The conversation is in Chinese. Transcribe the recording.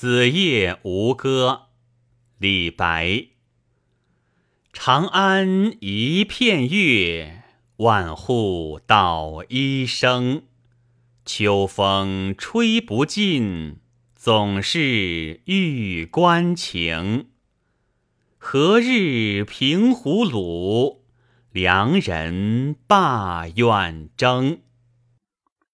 子夜吴歌李白。长安一片月万户捣衣声。秋风吹不尽总是玉关情。何日平胡虏良人罢远征